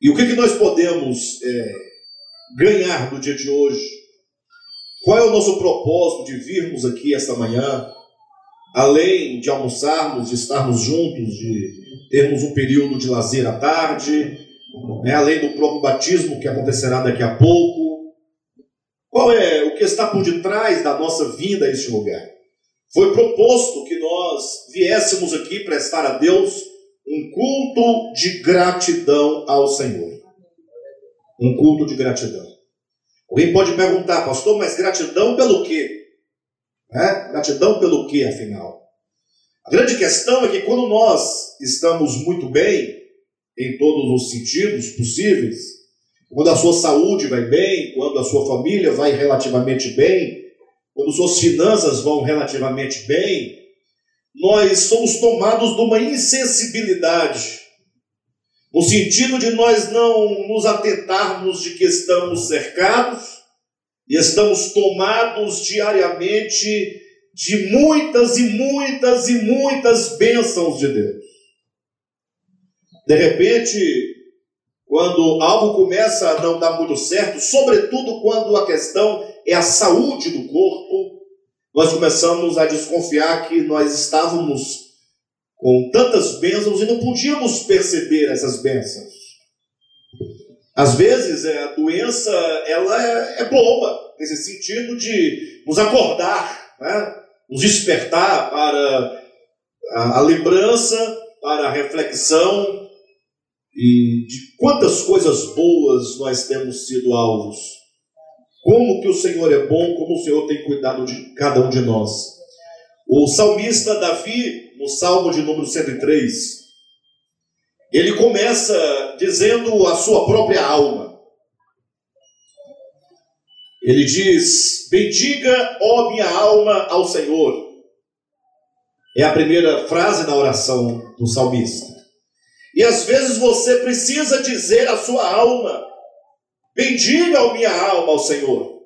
E o que, que nós podemos é, ganhar do dia de hoje? Qual é o nosso propósito de virmos aqui esta manhã? Além de almoçarmos, de estarmos juntos, de termos um período de lazer à tarde, né, além do próprio batismo que acontecerá daqui a pouco. Qual é o que está por detrás da nossa vinda a este lugar? Foi proposto que nós viéssemos aqui prestar a Deus um culto de gratidão ao Senhor. Um culto de gratidão. Alguém pode perguntar, pastor, mas gratidão pelo quê? É? Gratidão pelo quê, afinal? A grande questão é que quando nós estamos muito bem, em todos os sentidos possíveis, quando a sua saúde vai bem, quando a sua família vai relativamente bem, quando suas finanças vão relativamente bem, nós somos tomados de uma insensibilidade, no sentido de nós não nos atentarmos de que estamos cercados e estamos tomados diariamente de muitas e muitas e muitas bênçãos de Deus. De repente, quando algo começa a não dar muito certo, sobretudo quando a questão é a saúde do corpo, nós começamos a desconfiar que nós estávamos com tantas bênçãos e não podíamos perceber essas bênçãos. Às vezes é, a doença ela é, é boa nesse sentido de nos acordar, né? nos despertar para a, a lembrança, para a reflexão e de quantas coisas boas nós temos sido alvos. Como que o Senhor é bom, como o Senhor tem cuidado de cada um de nós. O salmista Davi, no Salmo de número 103, ele começa dizendo a sua própria alma. Ele diz: Bendiga, ó minha alma, ao Senhor. É a primeira frase na oração do salmista. E às vezes você precisa dizer à sua alma: Bendiga a minha alma ao Senhor.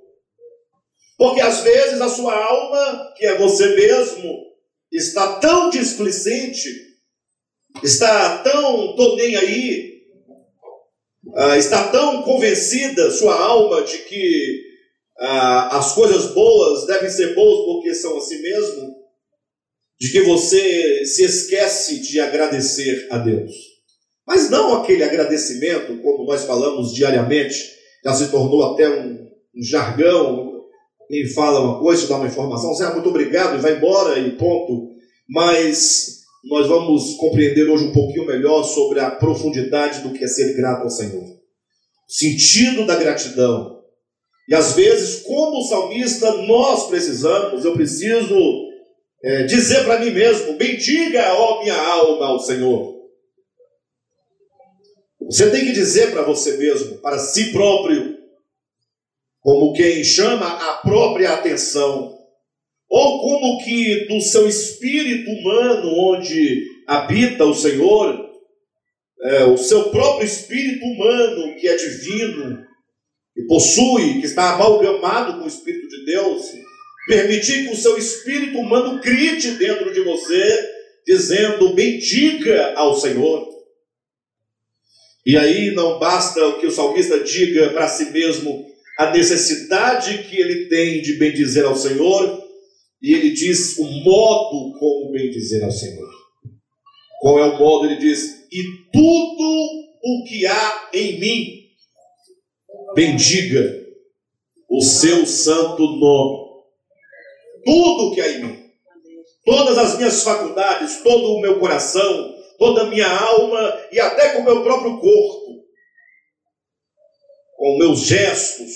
Porque às vezes a sua alma, que é você mesmo, está tão displicente, está tão, tô nem aí, uh, está tão convencida sua alma de que uh, as coisas boas devem ser boas porque são assim mesmo, de que você se esquece de agradecer a Deus. Mas não aquele agradecimento, como nós falamos diariamente, já se tornou até um, um jargão. Quem fala uma coisa, dá uma informação, ah, muito obrigado e vai embora e ponto. Mas nós vamos compreender hoje um pouquinho melhor sobre a profundidade do que é ser grato ao Senhor. O sentido da gratidão. E às vezes, como salmista, nós precisamos, eu preciso é, dizer para mim mesmo: bendiga, ó minha alma, ao Senhor. Você tem que dizer para você mesmo, para si próprio, como quem chama a própria atenção, ou como que do seu espírito humano, onde habita o Senhor, é, o seu próprio espírito humano, que é divino, que possui, que está amalgamado com o Espírito de Deus, permitir que o seu espírito humano grite dentro de você, dizendo: bendiga ao Senhor. E aí não basta o que o salmista diga para si mesmo a necessidade que ele tem de bendizer ao Senhor, e ele diz o modo como bendizer ao Senhor. Qual é o modo? Ele diz: E tudo o que há em mim, bendiga o seu santo nome. Tudo o que há em mim, todas as minhas faculdades, todo o meu coração, toda a minha alma e até com o meu próprio corpo, com meus gestos,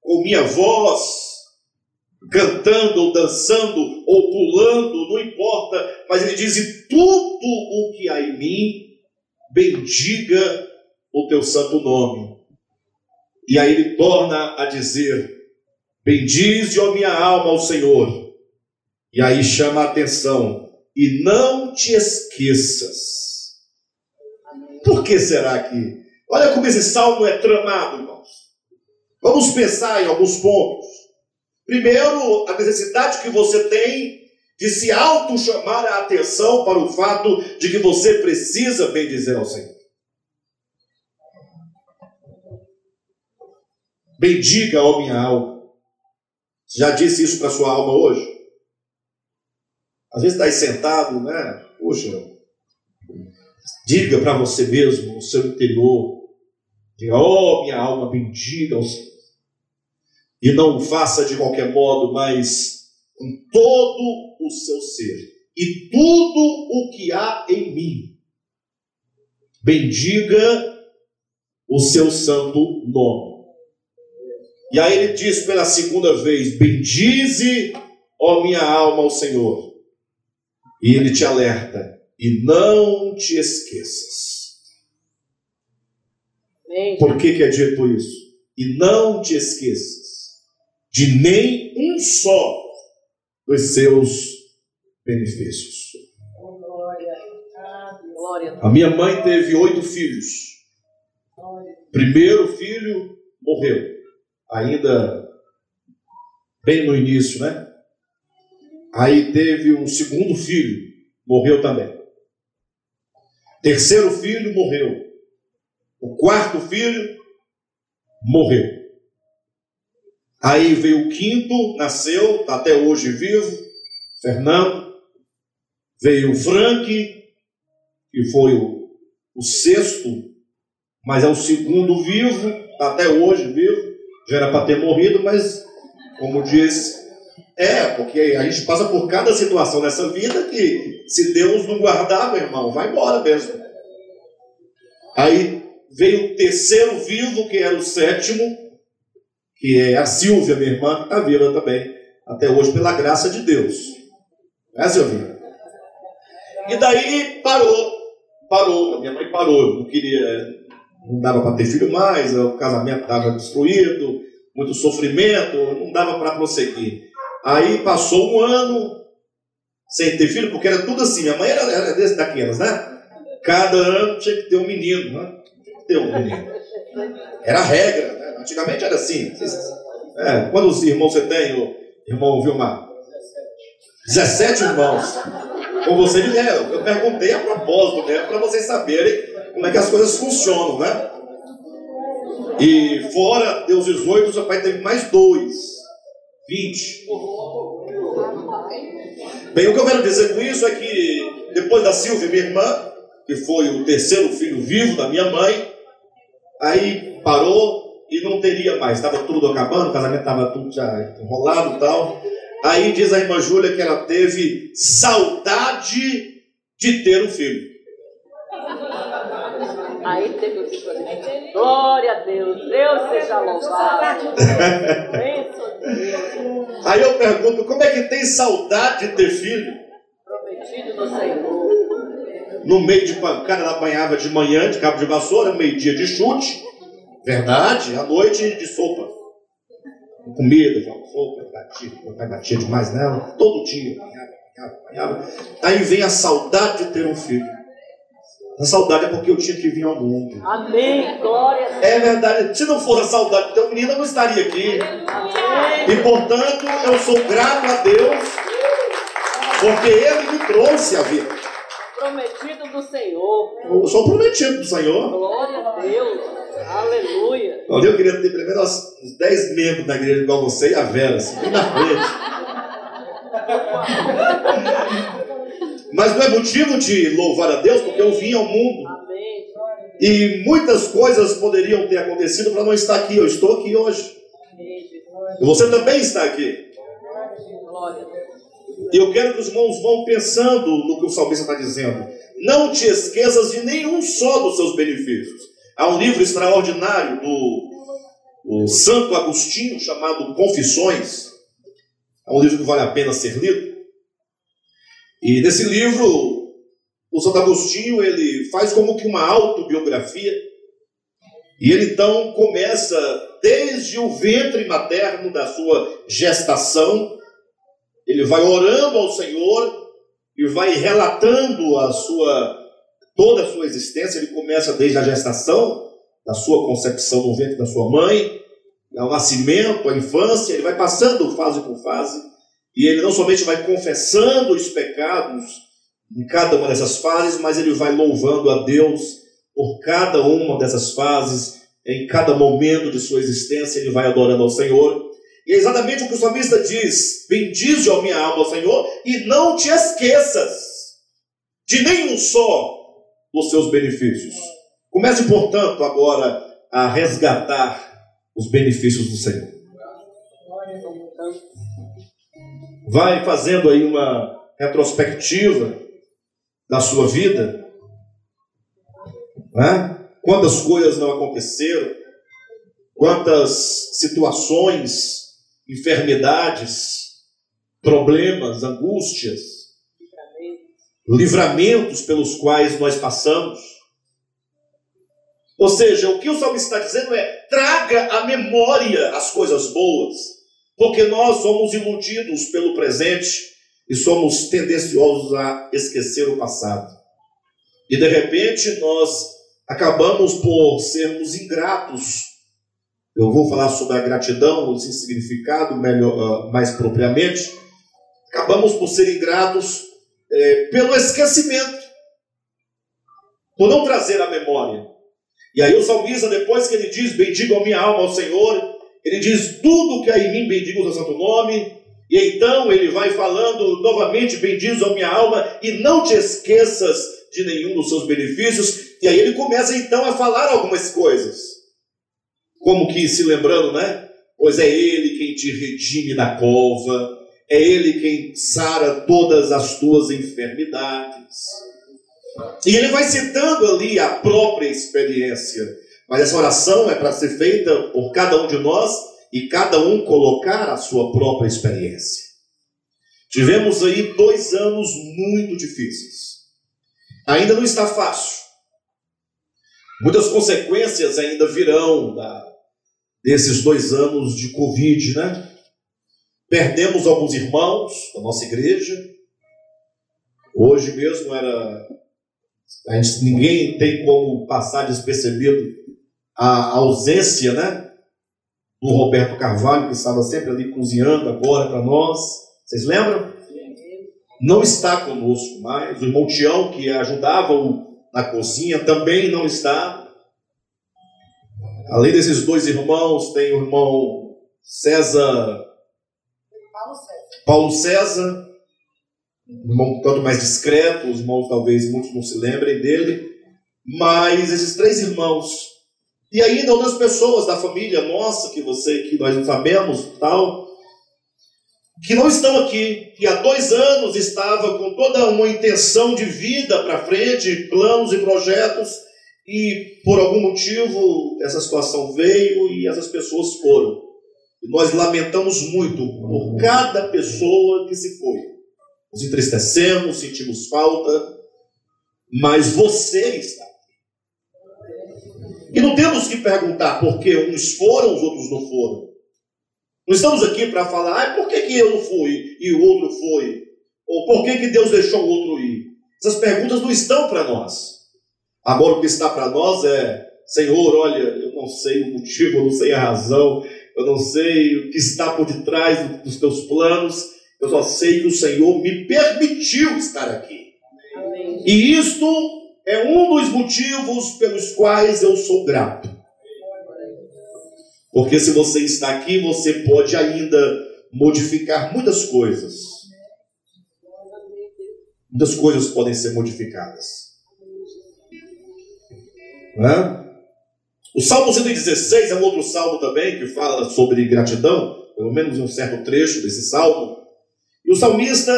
com minha voz, cantando ou dançando ou pulando, não importa, mas ele diz: e tudo o que há em mim, bendiga o teu santo nome. E aí ele torna a dizer: Bendize, ó minha alma, ao Senhor. E aí chama a atenção: E não te esqueças por que será que? Olha como esse salmo é tramado, irmãos. Vamos pensar em alguns pontos. Primeiro, a necessidade que você tem de se auto-chamar a atenção para o fato de que você precisa bem dizer ao Senhor. Bendiga, ó minha alma. Você já disse isso para sua alma hoje? Às vezes está aí sentado, né? Poxa, diga para você mesmo, no seu interior, diga, ó minha alma, bendiga ao Senhor. E não faça de qualquer modo, mas com todo o seu ser e tudo o que há em mim. Bendiga o seu santo nome. E aí ele diz pela segunda vez: Bendize, ó minha alma, ao Senhor. E ele te alerta: E não te esqueças. Por que, que é dito isso? E não te esqueças de nem um só dos seus benefícios. A minha mãe teve oito filhos. Primeiro filho morreu, ainda bem no início, né? Aí teve um segundo filho, morreu também. Terceiro filho morreu. O quarto filho morreu. Aí veio o quinto, nasceu, está até hoje vivo, Fernando. Veio o Frank, que foi o, o sexto, mas é o segundo vivo, está até hoje vivo. Já era para ter morrido, mas, como disse, é, porque a gente passa por cada situação nessa vida que, se Deus não guardar, meu irmão, vai embora mesmo. Aí veio o terceiro vivo, que era o sétimo, que é a Silvia, minha irmã, que está viva também, até hoje, pela graça de Deus. É, Silvia? E daí parou, parou, minha mãe parou, não queria, não dava para ter filho mais, o casamento estava destruído, muito sofrimento, não dava para prosseguir. Aí passou um ano sem ter filho, porque era tudo assim, minha mãe era, era desse daquelas, né? Cada ano tinha que ter um menino, né? Tinha que ter um menino. Era a regra, né? Antigamente era assim. É, quantos irmãos você tem, o irmão Vilmar? 17 irmãos. Com você, é, eu perguntei a propósito mesmo, para vocês saberem como é que as coisas funcionam, né? E fora Deus 18, seu pai teve mais dois. 20. Bem, o que eu quero dizer com isso é que depois da Silvia, minha irmã, que foi o terceiro filho vivo da minha mãe, aí parou, e não teria mais, estava tudo acabando, o casamento estava tudo já enrolado e tal. Aí diz a irmã Júlia que ela teve saudade de ter um filho. Aí teve o filho. Glória a Deus, Deus seja louvado. Aí eu pergunto, como é que tem saudade de ter filho? Prometido no Senhor. No meio de pancada, ela apanhava de manhã, de cabo de vassoura, meio-dia de chute. Verdade, à noite de sopa. Com comida, já sopa, batia, meu pai batia demais nela, todo dia, apanhava, apanhava, apanhava. Aí vem a saudade de ter um filho. A saudade é porque eu tinha que vir ao mundo. Amém, glória a Deus. É verdade. Se não fosse a saudade de ter um menino, eu não estaria aqui. Amém. E portanto, eu sou grato a Deus, porque Ele me trouxe a vida. Prometido do Senhor. Eu sou prometido do Senhor. Glória a Deus. Aleluia. Eu queria ter primeiro uns 10 membros da igreja igual você e a Vera, assim, bem na frente. Mas não é motivo de louvar a Deus, porque eu vim ao mundo. E muitas coisas poderiam ter acontecido para não estar aqui. Eu estou aqui hoje. E você também está aqui. E eu quero que os irmãos vão pensando no que o salmista está dizendo. Não te esqueças de nenhum só dos seus benefícios. Há um livro extraordinário do Santo Agostinho chamado Confissões. É um livro que vale a pena ser lido. E nesse livro, o Santo Agostinho ele faz como que uma autobiografia. E ele então começa desde o ventre materno da sua gestação, ele vai orando ao Senhor e vai relatando a sua toda a sua existência, ele começa desde a gestação, da sua concepção no ventre da sua mãe, ao nascimento, à infância, ele vai passando fase por fase, e ele não somente vai confessando os pecados em cada uma dessas fases, mas ele vai louvando a Deus por cada uma dessas fases, em cada momento de sua existência, ele vai adorando ao Senhor. E é exatamente o que o salmista diz: Bendize, ó minha alma, ao Senhor, e não te esqueças de nenhum só dos seus benefícios. Comece, portanto, agora a resgatar os benefícios do Senhor. Vai fazendo aí uma retrospectiva da sua vida. Né? Quantas coisas não aconteceram? Quantas situações enfermidades, problemas, angústias, livramentos pelos quais nós passamos. Ou seja, o que o salmista está dizendo é: traga à memória as coisas boas, porque nós somos iludidos pelo presente e somos tendenciosos a esquecer o passado. E de repente nós acabamos por sermos ingratos eu vou falar sobre a gratidão, o significado melhor, uh, mais propriamente. Acabamos por ser ingratos é, pelo esquecimento, por não trazer a memória. E aí o salmista, depois que ele diz, bendigo a minha alma ao Senhor, ele diz, tudo que há em mim bendigo o seu santo nome, e então ele vai falando novamente, bendizo a minha alma, e não te esqueças de nenhum dos seus benefícios, e aí ele começa então a falar algumas coisas. Como que se lembrando, né? Pois é Ele quem te redime da cova, é Ele quem sara todas as tuas enfermidades. E ele vai citando ali a própria experiência. Mas essa oração é para ser feita por cada um de nós e cada um colocar a sua própria experiência. Tivemos aí dois anos muito difíceis. Ainda não está fácil. Muitas consequências ainda virão da, desses dois anos de Covid, né? Perdemos alguns irmãos da nossa igreja. Hoje mesmo era. Gente, ninguém tem como passar despercebido a ausência, né? Do Roberto Carvalho, que estava sempre ali cozinhando agora para nós. Vocês lembram? Não está conosco mais. O irmão Tião, que ajudava-o na cozinha, também não está. Além desses dois irmãos, tem o irmão César. Paulo César. Paulo César, um irmão tanto mais discreto, os irmãos talvez muitos não se lembrem dele. Mas esses três irmãos, e ainda outras pessoas da família nossa, que você, que nós sabemos, tal, que não estão aqui, que há dois anos estava com toda uma intenção de vida para frente, planos e projetos, e por algum motivo essa situação veio e essas pessoas foram. E nós lamentamos muito por cada pessoa que se foi. Nos entristecemos, sentimos falta, mas você está. E não temos que perguntar por que uns foram, os outros não foram. Não estamos aqui para falar, ah, por que, que eu não fui e o outro foi? Ou por que, que Deus deixou o outro ir? Essas perguntas não estão para nós. Agora o que está para nós é, Senhor, olha, eu não sei o motivo, eu não sei a razão, eu não sei o que está por detrás dos teus planos, eu só sei que o Senhor me permitiu estar aqui. Amém. E isto é um dos motivos pelos quais eu sou grato. Porque se você está aqui, você pode ainda modificar muitas coisas. Muitas coisas podem ser modificadas. Né? O Salmo 116 é um outro salmo também que fala sobre gratidão, pelo menos um certo trecho desse salmo. E o salmista,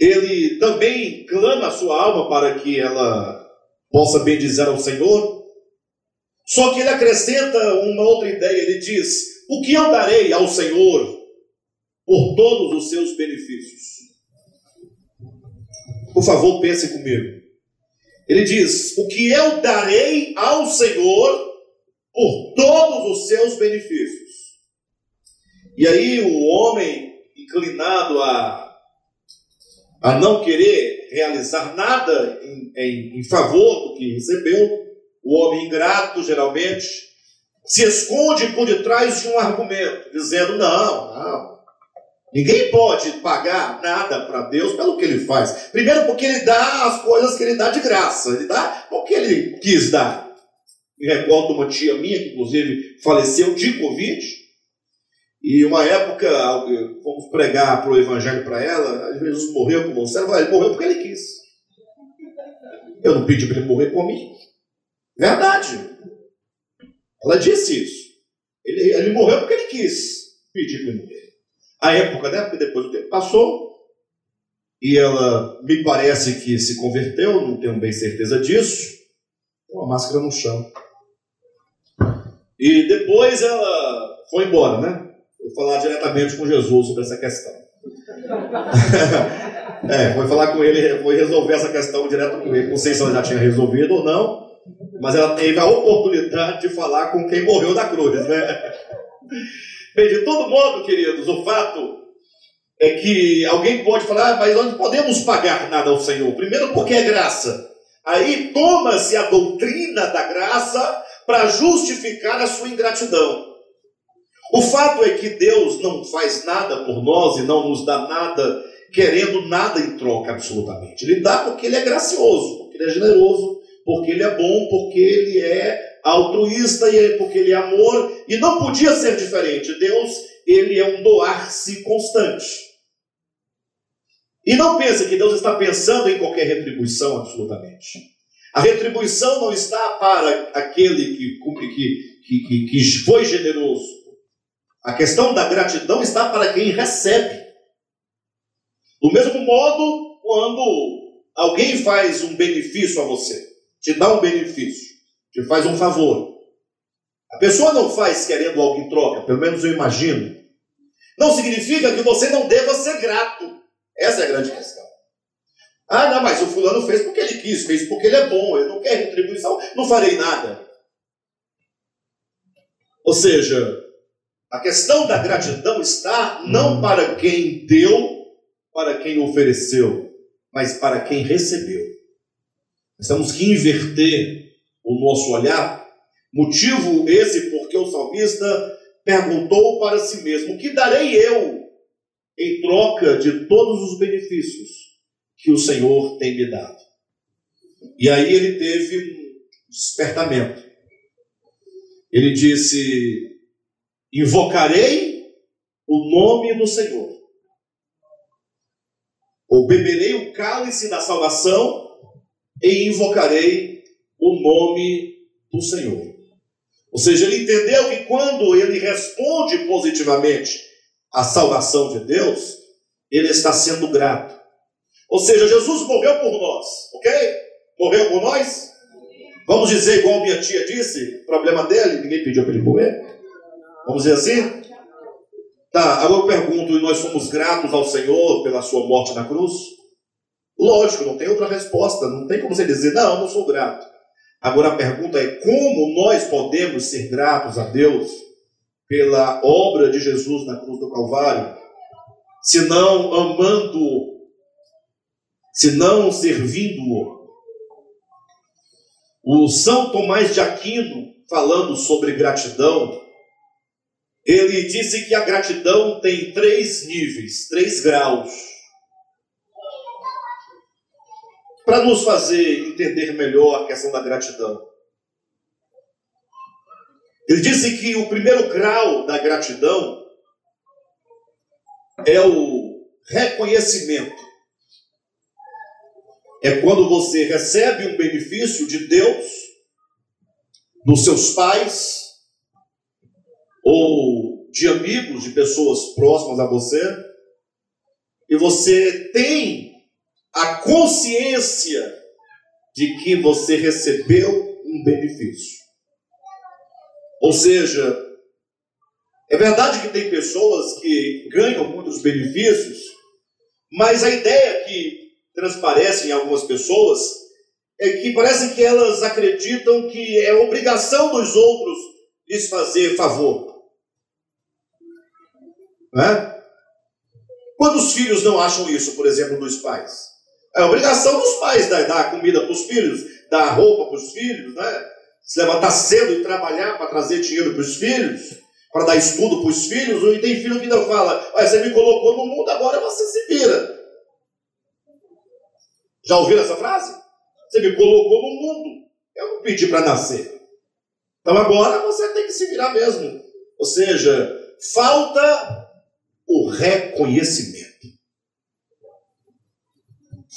ele também clama a sua alma para que ela possa bendizer ao Senhor. Só que ele acrescenta uma outra ideia, ele diz: O que eu darei ao Senhor por todos os seus benefícios? Por favor, pense comigo. Ele diz: O que eu darei ao Senhor por todos os seus benefícios. E aí o homem inclinado a, a não querer realizar nada em, em, em favor do que recebeu, o homem ingrato geralmente se esconde por detrás de um argumento, dizendo: não, não, Ninguém pode pagar nada para Deus pelo que ele faz. Primeiro, porque ele dá as coisas que ele dá de graça. Ele dá porque ele quis dar. Me recordo uma tia minha, que inclusive faleceu de Covid. E uma época, fomos pregar para o evangelho para ela, Jesus morreu por você. Ela falou, ele morreu porque ele quis. Eu não pedi para ele morrer por mim. Verdade. Ela disse isso. Ele, ele morreu porque ele quis pedir para ele morrer. A época, né? Porque depois o tempo passou, e ela me parece que se converteu, não tenho bem certeza disso. Uma máscara no chão. E depois ela foi embora, né? Foi falar diretamente com Jesus sobre essa questão. é, foi falar com ele, foi resolver essa questão direto com ele. Não sei se ela já tinha resolvido ou não, mas ela teve a oportunidade de falar com quem morreu da cruz, né? Bem, de todo modo, queridos, o fato é que alguém pode falar, ah, mas nós não podemos pagar nada ao Senhor. Primeiro, porque é graça. Aí toma-se a doutrina da graça para justificar a sua ingratidão. O fato é que Deus não faz nada por nós e não nos dá nada querendo nada em troca, absolutamente. Ele dá porque ele é gracioso, porque ele é generoso, porque ele é bom, porque ele é altruísta e é porque ele é amor, e não podia ser diferente. Deus, ele é um doar-se constante. E não pense que Deus está pensando em qualquer retribuição, absolutamente. A retribuição não está para aquele que, que, que, que foi generoso. A questão da gratidão está para quem recebe. Do mesmo modo, quando alguém faz um benefício a você, te dá um benefício, te faz um favor. A pessoa não faz querendo algo em troca, pelo menos eu imagino. Não significa que você não deva ser grato. Essa é a grande questão. Ah, não, mas o fulano fez porque ele quis, fez porque ele é bom, ele não quer retribuição, não farei nada. Ou seja, a questão da gratidão está não para quem deu, para quem ofereceu, mas para quem recebeu. Nós temos que inverter o nosso olhar. Motivo esse porque o salmista perguntou para si mesmo: O que darei eu em troca de todos os benefícios que o Senhor tem me dado. E aí ele teve um despertamento. Ele disse: Invocarei o nome do Senhor, ou beberei o cálice da salvação e invocarei o nome do Senhor. Ou seja, ele entendeu que quando ele responde positivamente a salvação de Deus, ele está sendo grato. Ou seja, Jesus morreu por nós, ok? Morreu por nós? Vamos dizer igual minha tia disse, problema dele, ninguém pediu para ele morrer. Vamos dizer assim? Tá, agora eu pergunto, e nós somos gratos ao Senhor pela sua morte na cruz? Lógico, não tem outra resposta, não tem como você dizer, não, não sou grato. Agora a pergunta é como nós podemos ser gratos a Deus pela obra de Jesus na cruz do Calvário, senão amando-o, senão servindo-o. O São Tomás de Aquino, falando sobre gratidão, ele disse que a gratidão tem três níveis, três graus. Para nos fazer entender melhor a questão da gratidão. Ele disse que o primeiro grau da gratidão é o reconhecimento. É quando você recebe um benefício de Deus, dos seus pais, ou de amigos, de pessoas próximas a você, e você tem a consciência de que você recebeu um benefício. Ou seja, é verdade que tem pessoas que ganham muitos benefícios, mas a ideia que transparece em algumas pessoas é que parece que elas acreditam que é obrigação dos outros lhes fazer favor. Né? Quantos filhos não acham isso, por exemplo, dos pais? É obrigação dos pais dar, dar comida para os filhos, dar roupa para os filhos, né? se levantar cedo e trabalhar para trazer dinheiro para os filhos, para dar estudo para os filhos, e tem filho que ainda fala, você me colocou no mundo, agora você se vira. Já ouviram essa frase? Você me colocou no mundo, eu não pedi para nascer. Então agora você tem que se virar mesmo. Ou seja, falta o reconhecimento.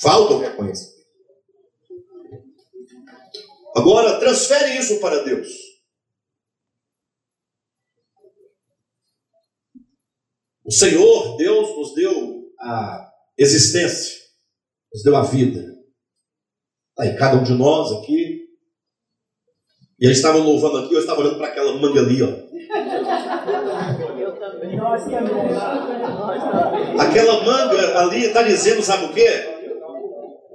Falta o reconhecimento. Agora, transfere isso para Deus. O Senhor, Deus, nos deu a existência, nos deu a vida. Está aí cada um de nós aqui. E eles estavam louvando aqui, eu estava olhando para aquela manga ali, ó. Nós também. Aquela manga ali está dizendo, sabe o quê?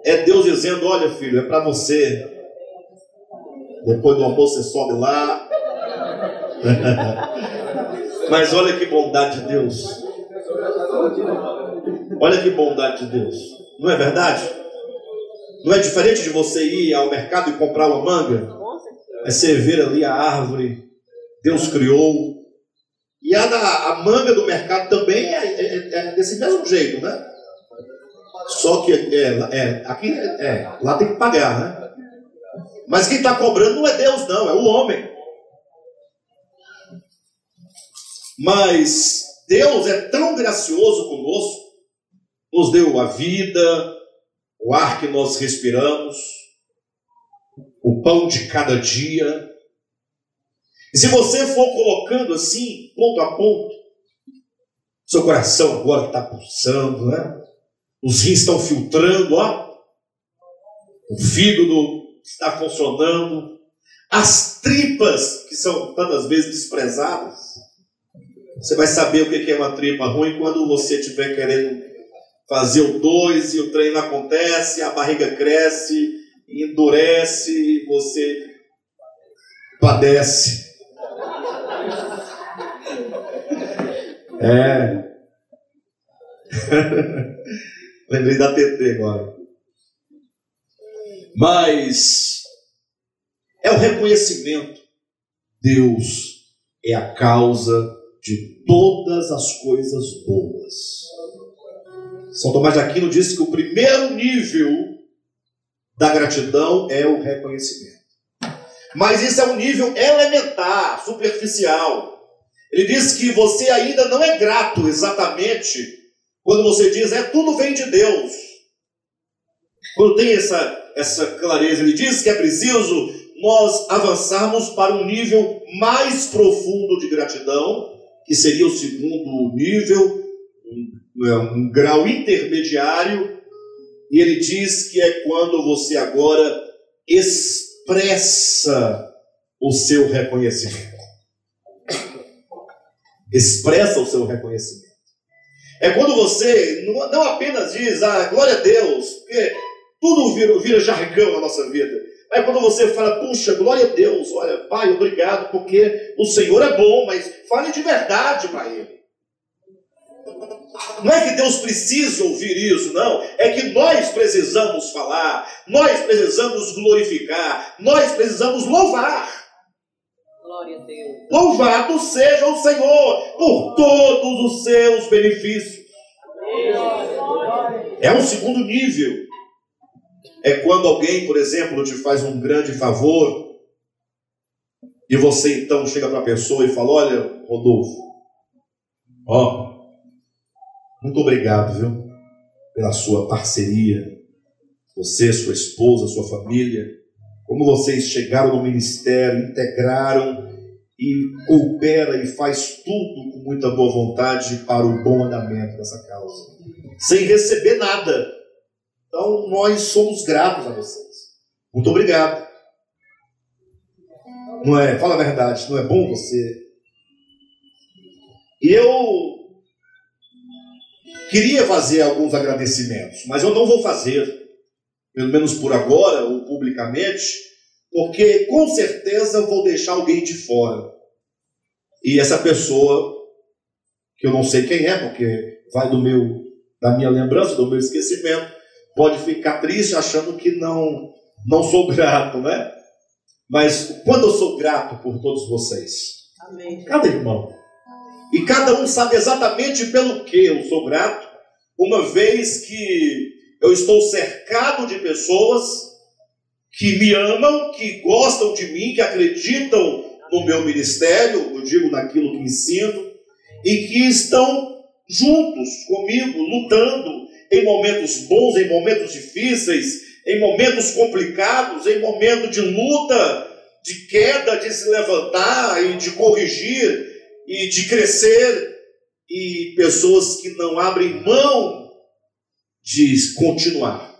É Deus dizendo: olha, filho, é para você. Depois do almoço você sobe lá. Mas olha que bondade de Deus. Olha que bondade de Deus. Não é verdade? Não é diferente de você ir ao mercado e comprar uma manga? É você ver ali a árvore. Deus criou. E a, da, a manga do mercado também é, é, é desse mesmo jeito, né? Só que é, é, aqui é, lá tem que pagar, né? Mas quem está cobrando não é Deus, não, é o homem. Mas Deus é tão gracioso conosco, nos deu a vida, o ar que nós respiramos, o pão de cada dia. E se você for colocando assim, ponto a ponto, seu coração agora está pulsando, né? Os rins estão filtrando, ó. O fígado está funcionando. As tripas, que são tantas vezes desprezadas, você vai saber o que é uma tripa ruim quando você estiver querendo fazer o dois e o treino acontece, a barriga cresce, endurece você padece. É. Lembrei da TT agora. Mas é o reconhecimento. Deus é a causa de todas as coisas boas. São Tomás de Aquino disse que o primeiro nível da gratidão é o reconhecimento. Mas isso é um nível elementar, superficial. Ele diz que você ainda não é grato exatamente quando você diz é tudo vem de Deus. Quando tem essa, essa clareza, ele diz que é preciso nós avançarmos para um nível mais profundo de gratidão, que seria o segundo nível, um, é, um grau intermediário, e ele diz que é quando você agora expressa o seu reconhecimento. Expressa o seu reconhecimento. É quando você não apenas diz, ah, glória a Deus, porque tudo vira, vira jargão na nossa vida. Aí quando você fala, puxa, glória a Deus, olha, Pai, obrigado, porque o Senhor é bom, mas fale de verdade para Ele. Não é que Deus precise ouvir isso, não. É que nós precisamos falar, nós precisamos glorificar, nós precisamos louvar. Louvado seja o Senhor por todos os seus benefícios. É um segundo nível. É quando alguém, por exemplo, te faz um grande favor e você então chega para a pessoa e fala: Olha, Rodolfo, ó, muito obrigado, viu, pela sua parceria, você, sua esposa, sua família, como vocês chegaram no ministério, integraram e coopera e faz tudo com muita boa vontade para o bom andamento dessa causa, sem receber nada. Então, nós somos gratos a vocês. Muito obrigado. Não é? Fala a verdade, não é bom você. Eu queria fazer alguns agradecimentos, mas eu não vou fazer, pelo menos por agora, ou publicamente, porque com certeza vou deixar alguém de fora. E essa pessoa, que eu não sei quem é, porque vai do meu, da minha lembrança, do meu esquecimento, pode ficar triste achando que não, não sou grato, né? Mas quando eu sou grato por todos vocês, Amém. cada irmão, e cada um sabe exatamente pelo que eu sou grato, uma vez que eu estou cercado de pessoas que me amam, que gostam de mim, que acreditam no meu ministério, eu digo naquilo que ensino, e que estão juntos comigo, lutando em momentos bons, em momentos difíceis, em momentos complicados, em momentos de luta, de queda, de se levantar e de corrigir e de crescer, e pessoas que não abrem mão de continuar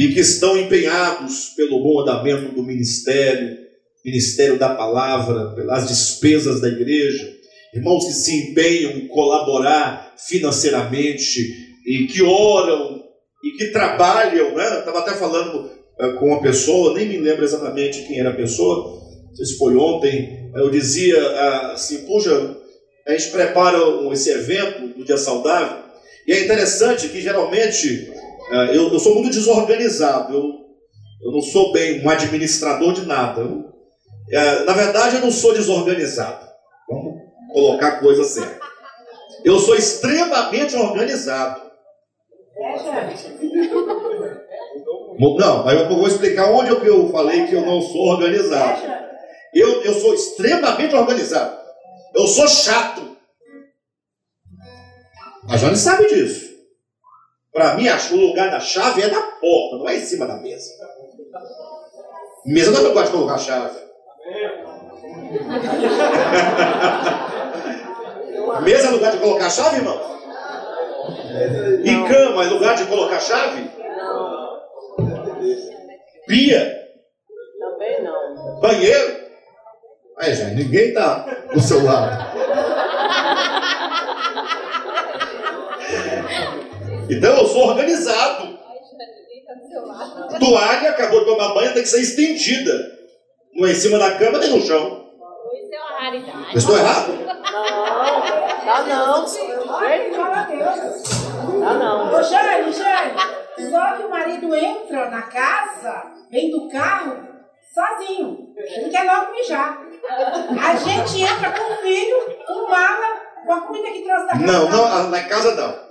e que estão empenhados pelo bom andamento do ministério, ministério da palavra, pelas despesas da igreja, irmãos que se empenham em colaborar financeiramente e que oram e que trabalham, né? Estava até falando uh, com uma pessoa, nem me lembro exatamente quem era a pessoa, não sei se foi ontem, eu dizia uh, assim, puxa, a gente prepara esse evento do Dia Saudável, e é interessante que geralmente eu, eu, sou muito desorganizado, eu, eu não sou bem um administrador de nada. Eu, na verdade, eu não sou desorganizado. Vamos colocar a coisa certa. Eu sou extremamente organizado. Não, mas eu vou explicar onde eu falei que eu não sou organizado. Eu, eu sou extremamente organizado. Eu sou chato. A Jane sabe disso. Para mim, o lugar da chave é na porta, não é em cima da mesa. Mesa não é lugar de colocar a chave. Mesa é lugar de colocar a chave, irmão? E cama é lugar de colocar a chave? Pia? Também não. Banheiro? Aí, já, ninguém tá do seu lado. Então eu sou organizado. Toalha, acabou de tomar banho, tem que ser estendida. Não é em cima da cama nem no chão. Isso é uma raridade. estou errado? Não, não. Tá não. Ô, Jane, Jane, só que o marido entra na casa, vem do carro, sozinho. Ele quer logo mijar. A gente entra com o filho, com mala, com a comida que trouxe da casa. Não, não, lá em casa não.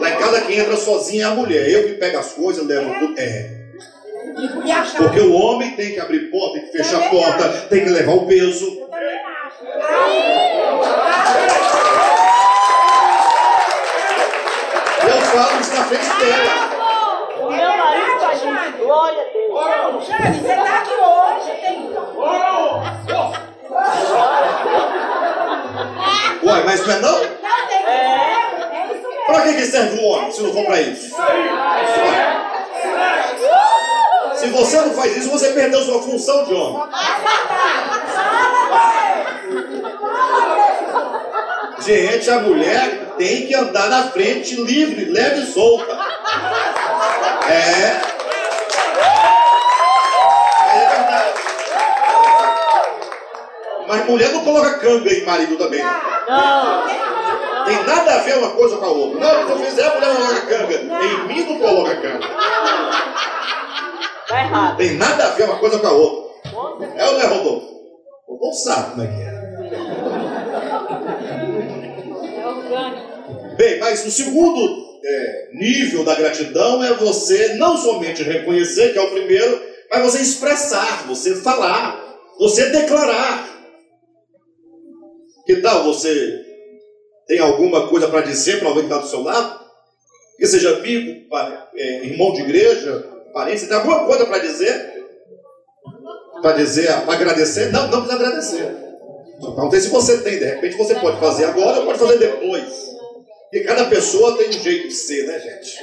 Lá em casa quem entra sozinho é a mulher. Eu que pego as coisas, levo É? tudo. É. E. Porque o homem tem que abrir porta, tem que fechar a porta, acho. tem que levar o peso. Eu também acho. Aí, Eu falo isso na frente dela. O meu marido faz isso. Glória a Deus. Jane, você tá aqui hoje, Uai, mas não é não? Não, tem que ser. É isso mesmo. Pra que, que serve o homem se não for pra isso? Se você não faz isso, você perdeu sua função de homem. Gente, a mulher tem que andar na frente livre, leve e solta. É. É Mas mulher não coloca canga em marido também. não. Tem nada a ver uma coisa com a outra. Não, se eu fizer, a mulher não coloca canga. Em mim não coloca canga. Tá errado. Tem nada a ver uma coisa com a outra. É ou não é, Rodolfo? O Rodolfo sabe como é que é. É orgânico. Bem, mas o segundo é, nível da gratidão é você não somente reconhecer, que é o primeiro, mas você expressar, você falar, você declarar. Que tal você tem alguma coisa para dizer para alguém que está do seu lado? Que seja amigo, é, irmão de igreja, parente, você tem alguma coisa para dizer? Para dizer, para agradecer? Não, não precisa agradecer. Só perguntei se você tem, de repente você pode fazer agora ou pode fazer depois. Porque cada pessoa tem um jeito de ser, né, gente?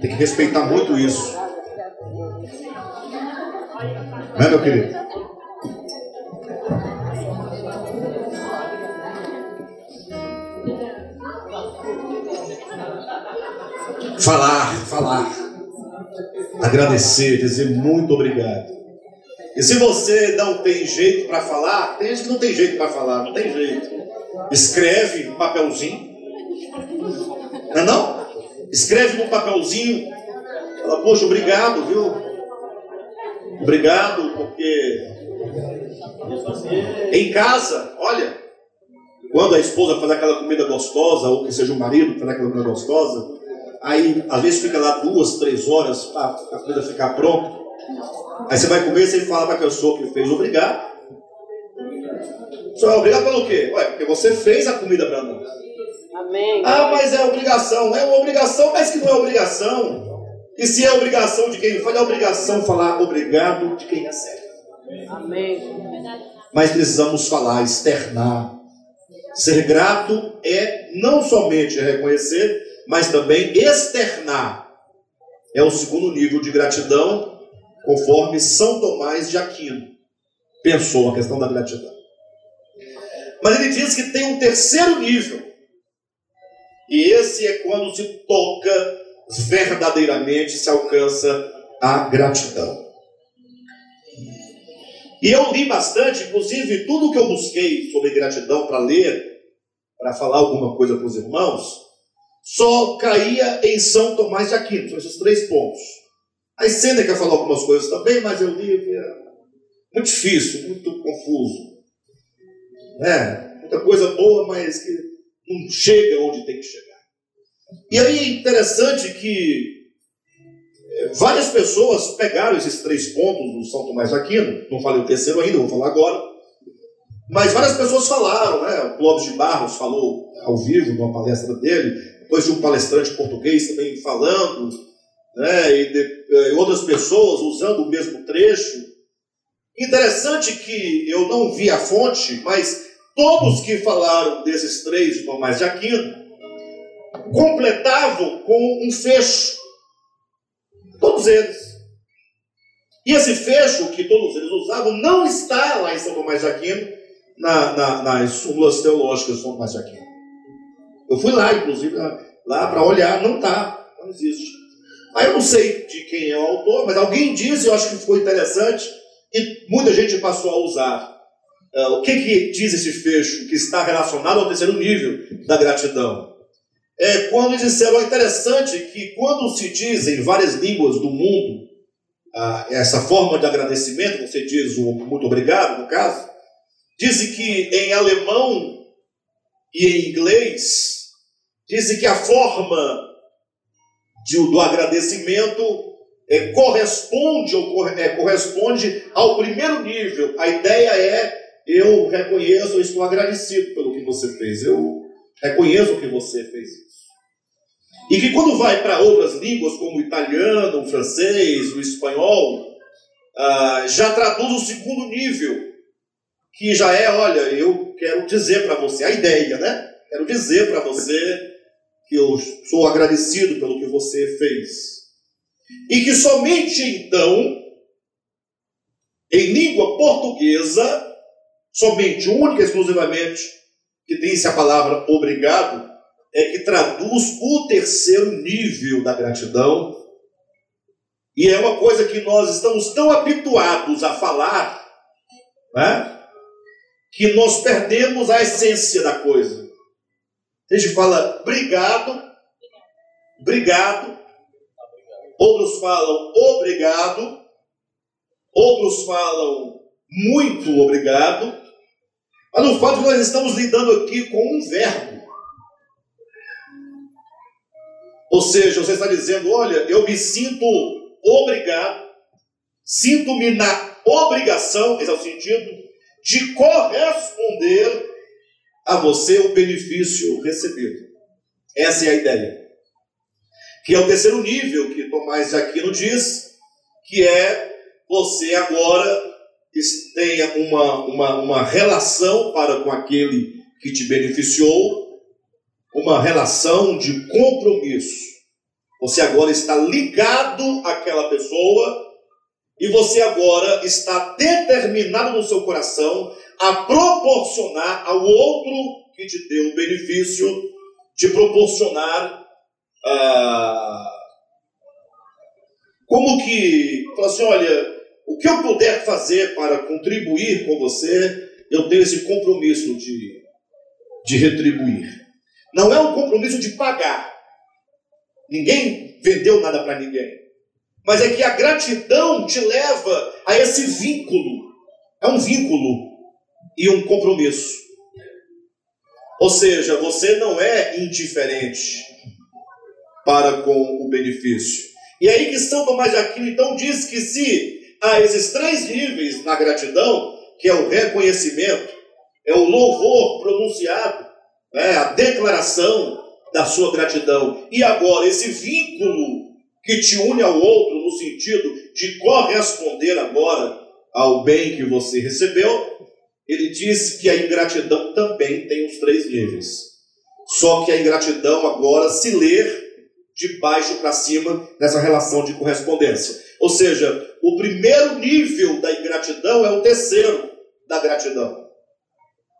Tem que respeitar muito isso. Né, meu querido? Falar, falar. Agradecer, dizer muito obrigado. E se você não tem jeito para falar, tem gente que não tem jeito para falar, não tem jeito. Escreve um papelzinho. Não é não? Escreve num papelzinho. Fala, poxa, obrigado, viu? Obrigado, porque em casa, olha, quando a esposa faz aquela comida gostosa, ou que seja o marido faz aquela comida gostosa, aí às vezes fica lá duas, três horas para a comida ficar pronta. Aí você vai comer, você fala para a pessoa que fez obrigado. Só é obrigado pelo quê? Ué, porque você fez a comida para nós. Amém. Ah, mas é obrigação. É uma obrigação, mas que não é obrigação. E se é obrigação de quem faz, é obrigação falar obrigado de quem recebe. Amém. Mas precisamos falar, externar. Ser grato é não somente reconhecer, mas também externar. É o segundo nível de gratidão, conforme São Tomás de Aquino pensou a questão da gratidão. Mas ele diz que tem um terceiro nível. E esse é quando se toca verdadeiramente, se alcança a gratidão. E eu li bastante, inclusive tudo que eu busquei sobre gratidão para ler, para falar alguma coisa para os irmãos, só caía em São Tomás de Aquino, são esses três pontos. A Sêneca falou algumas coisas também, mas eu li, é muito difícil, muito confuso. É, muita coisa boa, mas que não chega onde tem que chegar. E aí é interessante que é, várias pessoas pegaram esses três pontos do São Tomás de Aquino, não falei o terceiro ainda, vou falar agora, mas várias pessoas falaram, né? O Clóvis de Barros falou ao vivo numa palestra dele, depois de um palestrante português também falando, né? e, de, e outras pessoas usando o mesmo trecho. Interessante que eu não vi a fonte, mas todos que falaram desses três de Tomás de Aquino completavam com um fecho. Todos eles. E esse fecho que todos eles usavam não está lá em São Tomás de Aquino, na, na, nas súmulas teológicas de São Tomás de Aquino. Eu fui lá, inclusive, lá para olhar, não está, não existe. Aí eu não sei de quem é o autor, mas alguém diz, e eu acho que ficou interessante, e muita gente passou a usar. Uh, o que, que diz esse fecho que está relacionado ao terceiro nível da gratidão? É quando disseram, é interessante que quando se diz em várias línguas do mundo uh, essa forma de agradecimento, você diz o muito obrigado, no caso, dizem que em alemão e em inglês, dizem que a forma de, do agradecimento é, corresponde, ou, é, corresponde ao primeiro nível. A ideia é eu reconheço, eu estou agradecido pelo que você fez. Eu reconheço que você fez isso. E que quando vai para outras línguas, como o italiano, o francês, o espanhol, ah, já traduz o segundo nível, que já é, olha, eu quero dizer para você, a ideia, né? Quero dizer para você que eu sou agradecido pelo que você fez. E que somente então, em língua portuguesa, somente, única e exclusivamente, que tem-se a palavra obrigado, é que traduz o terceiro nível da gratidão. E é uma coisa que nós estamos tão habituados a falar, né, que nós perdemos a essência da coisa. A gente fala obrigado, obrigado. Outros falam obrigado. Outros falam muito obrigado. Mas no fato que nós estamos lidando aqui com um verbo. Ou seja, você está dizendo: olha, eu me sinto obrigado, sinto-me na obrigação, esse é o sentido, de corresponder a você o benefício recebido. Essa é a ideia. Que é o terceiro nível que Tomás de Aquino diz, que é você agora tenha uma, uma, uma relação para com aquele que te beneficiou, uma relação de compromisso. Você agora está ligado àquela pessoa e você agora está determinado no seu coração a proporcionar ao outro que te deu o benefício de proporcionar ah, como que fala assim, olha, o que eu puder fazer para contribuir com você, eu tenho esse compromisso de, de retribuir. Não é um compromisso de pagar. Ninguém vendeu nada para ninguém. Mas é que a gratidão te leva a esse vínculo. É um vínculo e um compromisso. Ou seja, você não é indiferente para com o benefício. E aí que São Tomás de Aquino então diz que se há esses três níveis na gratidão, que é o reconhecimento, é o louvor pronunciado, é a declaração da sua gratidão. E agora, esse vínculo que te une ao outro, no sentido de corresponder agora ao bem que você recebeu, ele disse que a ingratidão também tem os três níveis. Só que a ingratidão agora se ler de baixo para cima nessa relação de correspondência. Ou seja, o primeiro nível da ingratidão é o terceiro da gratidão.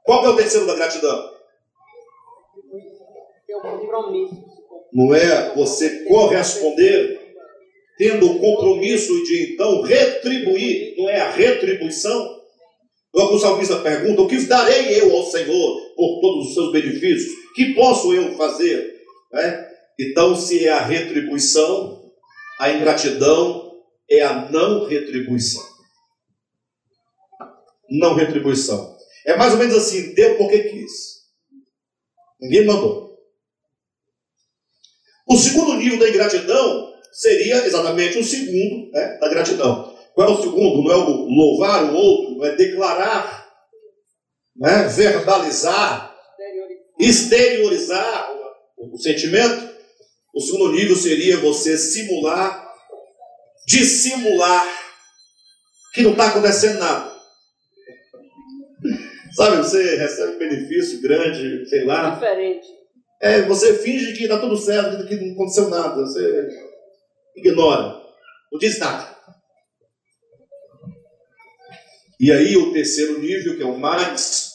Qual é o terceiro da gratidão? Não é você corresponder tendo o compromisso de então retribuir, não é a retribuição? Logo o salmista pergunta: O que darei eu ao Senhor por todos os seus benefícios? Que posso eu fazer? É? Então, se é a retribuição, a ingratidão é a não retribuição. Não retribuição. É mais ou menos assim: deu porque quis. Ninguém mandou. O segundo nível da ingratidão seria exatamente o segundo né, da gratidão. Qual é o segundo? Não é o louvar o outro, não é declarar, né, verbalizar, exteriorizar o, o sentimento. O segundo nível seria você simular, dissimular que não está acontecendo nada. Sabe, você recebe um benefício grande, sei lá. Diferente. É, você finge que está tudo certo, que não aconteceu nada. Você ignora. Não diz nada. E aí o terceiro nível, que é o mais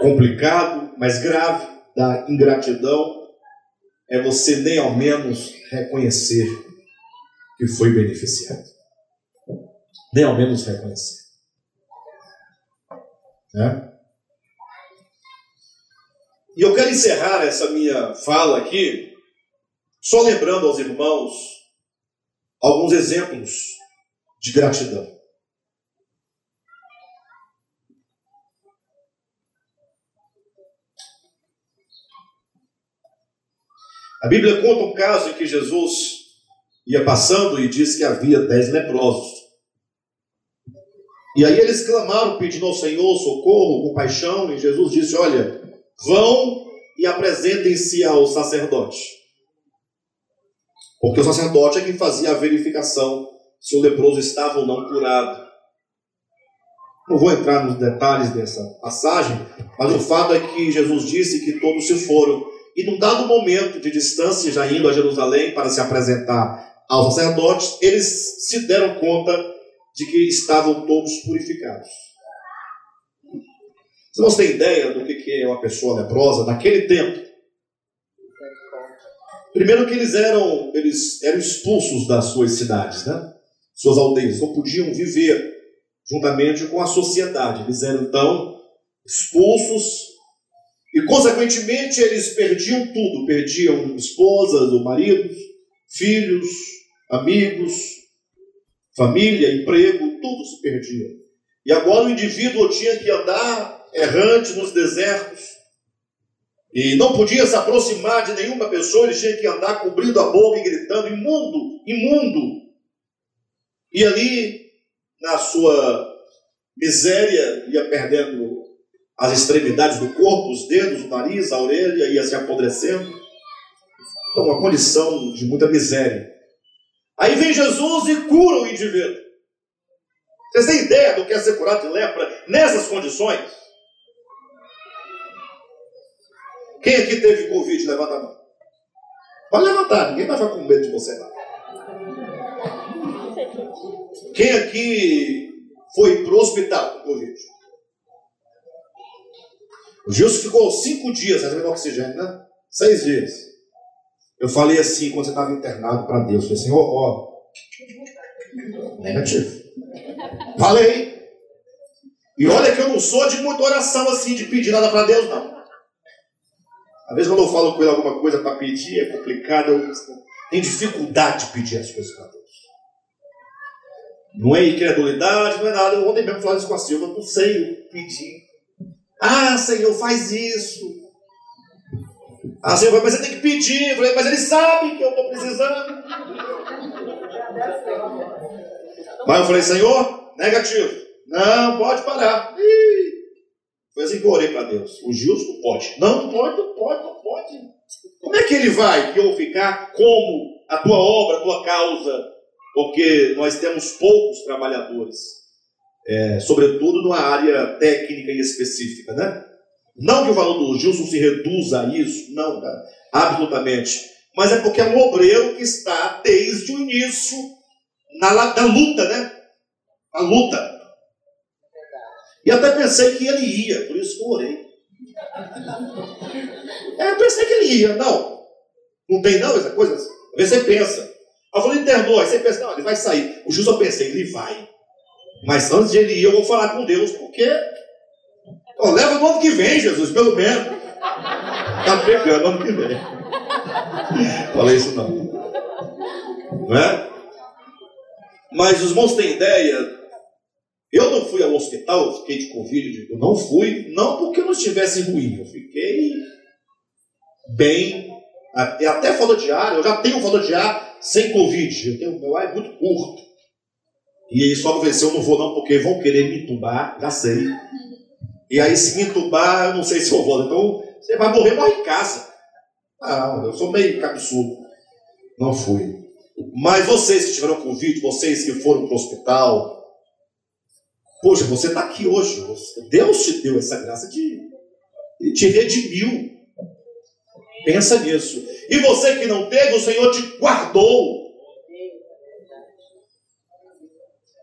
complicado, mais grave da ingratidão, é você nem ao menos reconhecer que foi beneficiado. Nem ao menos reconhecer. Né? E eu quero encerrar essa minha fala aqui, só lembrando aos irmãos alguns exemplos de gratidão. A Bíblia conta um caso em que Jesus ia passando e disse que havia dez leprosos. E aí eles clamaram, pedindo ao Senhor socorro, compaixão, e Jesus disse: Olha, vão e apresentem-se ao sacerdote. Porque o sacerdote é quem fazia a verificação se o leproso estava ou não curado. Não vou entrar nos detalhes dessa passagem, mas o fato é que Jesus disse que todos se foram e num dado momento de distância, já indo a Jerusalém para se apresentar aos sacerdotes, eles se deram conta de que estavam todos purificados. Você tem ideia do que é uma pessoa leprosa naquele tempo? Primeiro que eles eram, eles eram expulsos das suas cidades, né? suas aldeias, não podiam viver juntamente com a sociedade. Eles eram então expulsos e, consequentemente, eles perdiam tudo: perdiam esposas ou maridos, filhos, amigos, família, emprego, tudo se perdia. E agora o indivíduo tinha que andar errante nos desertos e não podia se aproximar de nenhuma pessoa, ele tinha que andar cobrindo a boca e gritando: imundo, imundo. E ali, na sua miséria, ia perdendo as extremidades do corpo, os dedos, o nariz, a orelha ia se apodrecendo. Então, uma condição de muita miséria. Aí vem Jesus e cura o indivíduo. Vocês têm ideia do que é ser curado de lepra nessas condições? Quem aqui teve Covid? Levanta a mão. Pode levantar, ninguém vai ficar com medo de você lá. Quem aqui foi para o hospital com Covid? O Gilson ficou cinco dias recebendo oxigênio, né? Seis dias. Eu falei assim quando você estava internado para Deus. Falei, Senhor, ó. Negativo. Falei. E olha que eu não sou de muita oração assim, de pedir nada para Deus, não. Às vezes quando eu falo com ele alguma coisa para pedir, é complicado, eu tenho dificuldade de pedir as coisas para Deus. Não é incredulidade, não é nada. Eu ontem mesmo falei isso com a Silva, não sei pedir. Ah, Senhor, faz isso. Ah, Senhor, mas você tem que pedir. Eu falei, mas ele sabe que eu estou precisando. Mas eu falei, Senhor, negativo. Não, pode parar. Foi assim que eu orei para Deus. O Gilson não pode. Não, pode, não pode, não pode. Como é que ele vai que eu ficar como a tua obra, a tua causa? Porque nós temos poucos trabalhadores, é, sobretudo numa área técnica e específica, né? Não que o valor do Gilson se reduza a isso, não, cara, absolutamente. Mas é porque é um obreiro que está desde o início na, da luta, né? A luta. E até pensei que ele ia, por isso que eu orei. É, pensei que ele ia, não. Não tem não essa coisa? Às vezes você pensa. Eu falei, internou, aí você pensa, não, ele vai sair. O justo eu pensei, ele vai. Mas antes de ele ir, eu vou falar com Deus, porque. Oh, leva no ano que vem, Jesus, pelo menos. Tá pegando ano que vem. Falei isso não. Não é? Mas os irmãos têm ideia eu não fui ao hospital, eu fiquei de Covid, eu não fui, não porque eu não estivesse ruim, eu fiquei bem, até falta de ar, eu já tenho falta de ar sem Covid, eu tenho, meu ar é muito curto. E aí só não eu não vou não, porque vão querer me entubar, já sei. E aí se me entubar, eu não sei se eu vou. Então, você vai morrer, morre em casa. Não, eu sou meio cabeçudo. Não fui. Mas vocês que tiveram Covid, vocês que foram para o hospital, Poxa, você está aqui hoje. Deus te deu essa graça de te redimiu. Pensa nisso. E você que não teve, o Senhor te guardou.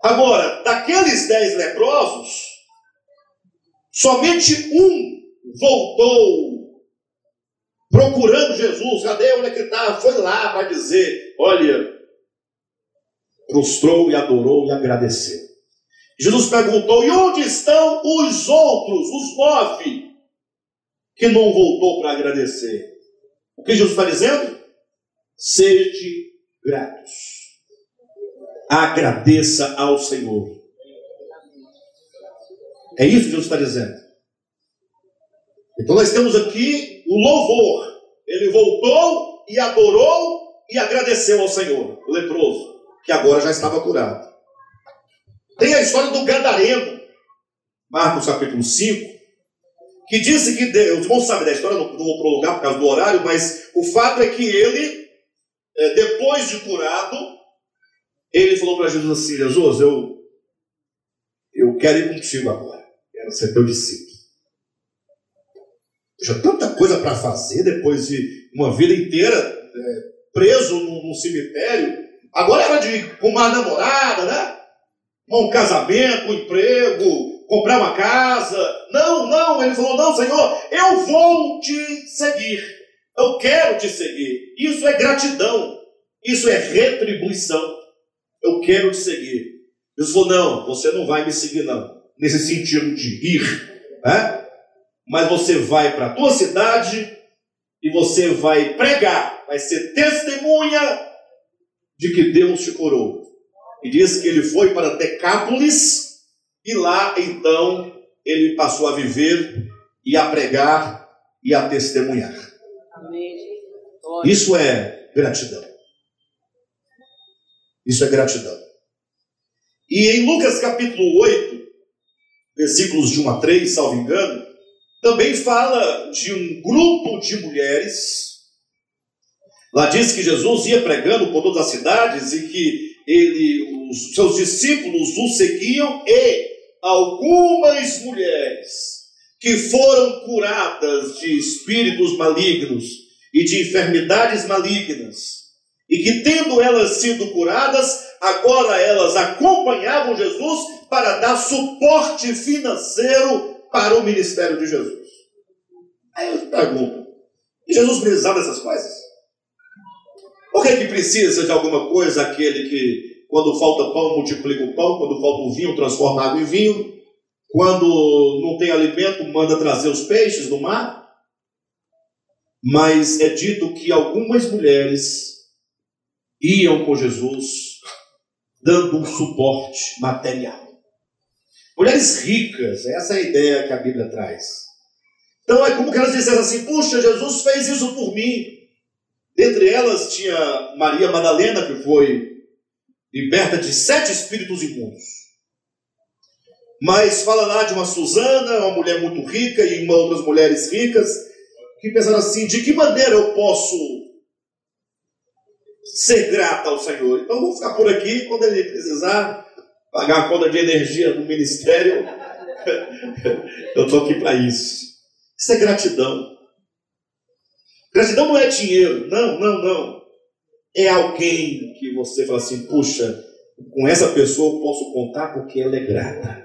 Agora, daqueles dez leprosos, somente um voltou procurando Jesus. Cadê onde é que ele estava? Foi lá para dizer: Olha, prostrou e adorou e agradeceu. Jesus perguntou: e onde estão os outros, os nove, que não voltou para agradecer? O que Jesus está dizendo? Sede gratos. Agradeça ao Senhor. É isso que Jesus está dizendo. Então nós temos aqui o louvor. Ele voltou e adorou e agradeceu ao Senhor, o leproso, que agora já estava curado. Tem a história do Gadareno, Marcos capítulo 5, que disse que Deus, os sabem da história, não, vou prolongar por causa do horário, mas o fato é que ele, é, depois de curado, ele falou para Jesus assim: Jesus, eu, eu quero ir contigo agora, quero ser teu discípulo. Já tanta coisa para fazer depois de uma vida inteira é, preso num, num cemitério. Agora era de uma namorada, né? um casamento, um emprego, comprar uma casa. Não, não, ele falou: não, Senhor, eu vou te seguir. Eu quero te seguir. Isso é gratidão. Isso é retribuição. Quero te seguir. Jesus falou: não, você não vai me seguir, não. Nesse sentido de ir. Né? Mas você vai para a tua cidade e você vai pregar, vai ser testemunha de que Deus te curou. E diz que ele foi para Decápolis e lá então ele passou a viver e a pregar e a testemunhar. Isso é gratidão. Isso é gratidão. E em Lucas capítulo 8, versículos de 1 a 3, salvo engano, também fala de um grupo de mulheres. Lá diz que Jesus ia pregando por todas as cidades e que ele, os seus discípulos o seguiam e algumas mulheres que foram curadas de espíritos malignos e de enfermidades malignas, e que tendo elas sido curadas, agora elas acompanhavam Jesus para dar suporte financeiro para o ministério de Jesus. Aí eu pergunto: Jesus precisava dessas coisas? Por que, que precisa de alguma coisa aquele que, quando falta pão, multiplica o pão, quando falta o vinho, transforma água em vinho, quando não tem alimento, manda trazer os peixes do mar? Mas é dito que algumas mulheres iam com Jesus dando um suporte material. Mulheres ricas, essa é a ideia que a Bíblia traz. Então é como que elas dissessem assim: puxa, Jesus fez isso por mim. Dentre elas tinha Maria Madalena, que foi liberta de sete espíritos imundos. Mas fala lá de uma Suzana, uma mulher muito rica e uma outras mulheres ricas, que pensaram assim: de que maneira eu posso ser grata ao Senhor? Então vou ficar por aqui, quando ele precisar pagar a conta de energia no ministério, eu estou aqui para isso. Isso é gratidão. Gratidão não é dinheiro, não, não, não. É alguém que você fala assim: puxa, com essa pessoa eu posso contar porque ela é grata.